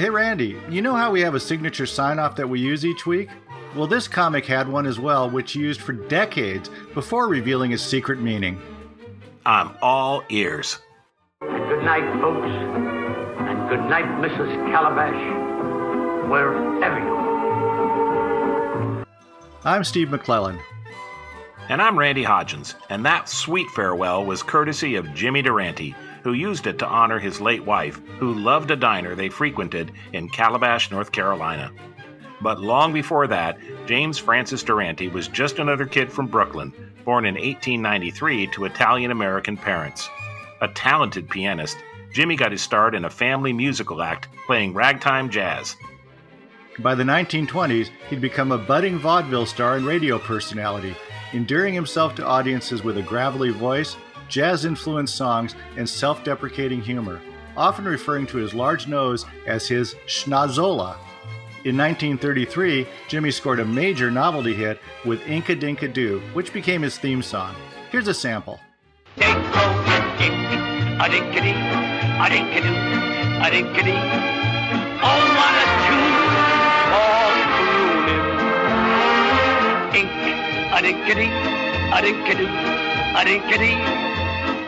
Hey Randy, you know how we have a signature sign off that we use each week? Well, this comic had one as well, which he used for decades before revealing its secret meaning. I'm all ears. Good night, folks. And good night, Mrs. Calabash, wherever you are. I'm Steve McClellan. And I'm Randy Hodgins, and that sweet farewell was courtesy of Jimmy Durante, who used it to honor his late wife, who loved a diner they frequented in Calabash, North Carolina. But long before that, James Francis Durante was just another kid from Brooklyn, born in 1893 to Italian American parents. A talented pianist, Jimmy got his start in a family musical act playing ragtime jazz. By the 1920s, he'd become a budding vaudeville star and radio personality, endearing himself to audiences with a gravelly voice, jazz influenced songs, and self deprecating humor, often referring to his large nose as his schnozzola. In 1933, Jimmy scored a major novelty hit with Inka Dinka Doo, which became his theme song. Here's a sample.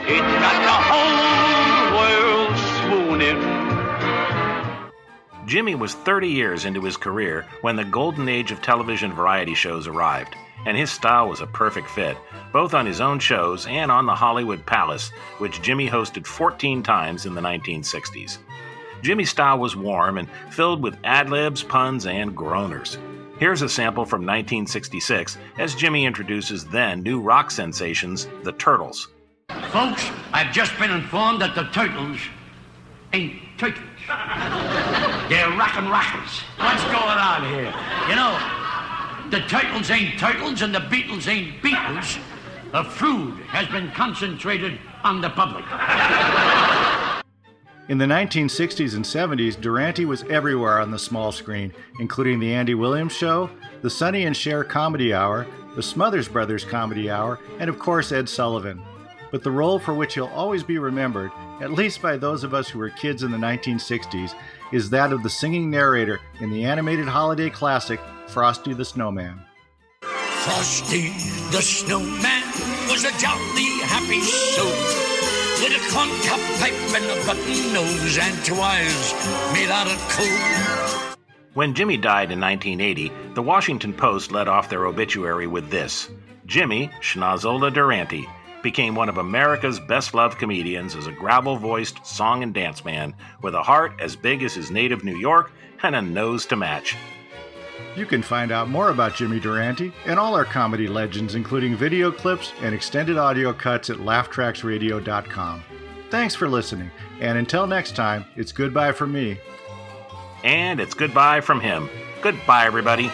It's got the whole world swooning. Jimmy was 30 years into his career when the golden age of television variety shows arrived, and his style was a perfect fit, both on his own shows and on the Hollywood Palace, which Jimmy hosted 14 times in the 1960s. Jimmy's style was warm and filled with ad libs, puns, and groaners. Here's a sample from 1966 as Jimmy introduces then new rock sensations, the Turtles. Folks, I've just been informed that the Turtles ain't turtles. They're rockin' rockers. What's going on here? You know, the Turtles ain't turtles and the Beatles ain't Beatles. The food has been concentrated on the public. In the 1960s and 70s, Durante was everywhere on the small screen, including The Andy Williams Show, The Sonny and Cher Comedy Hour, The Smothers Brothers Comedy Hour, and of course Ed Sullivan. But the role for which he'll always be remembered, at least by those of us who were kids in the 1960s, is that of the singing narrator in the animated holiday classic Frosty the Snowman. Frosty the Snowman was a jolly happy soul with a corncob pipe and a button nose and two eyes made out of coal. When Jimmy died in 1980, the Washington Post led off their obituary with this Jimmy Schnozzola Durante became one of America's best loved comedians as a gravel voiced song and dance man with a heart as big as his native New York and a nose to match. You can find out more about Jimmy Durante and all our comedy legends, including video clips and extended audio cuts at laughtracksradio.com. Thanks for listening, and until next time, it's goodbye from me. And it's goodbye from him. Goodbye, everybody.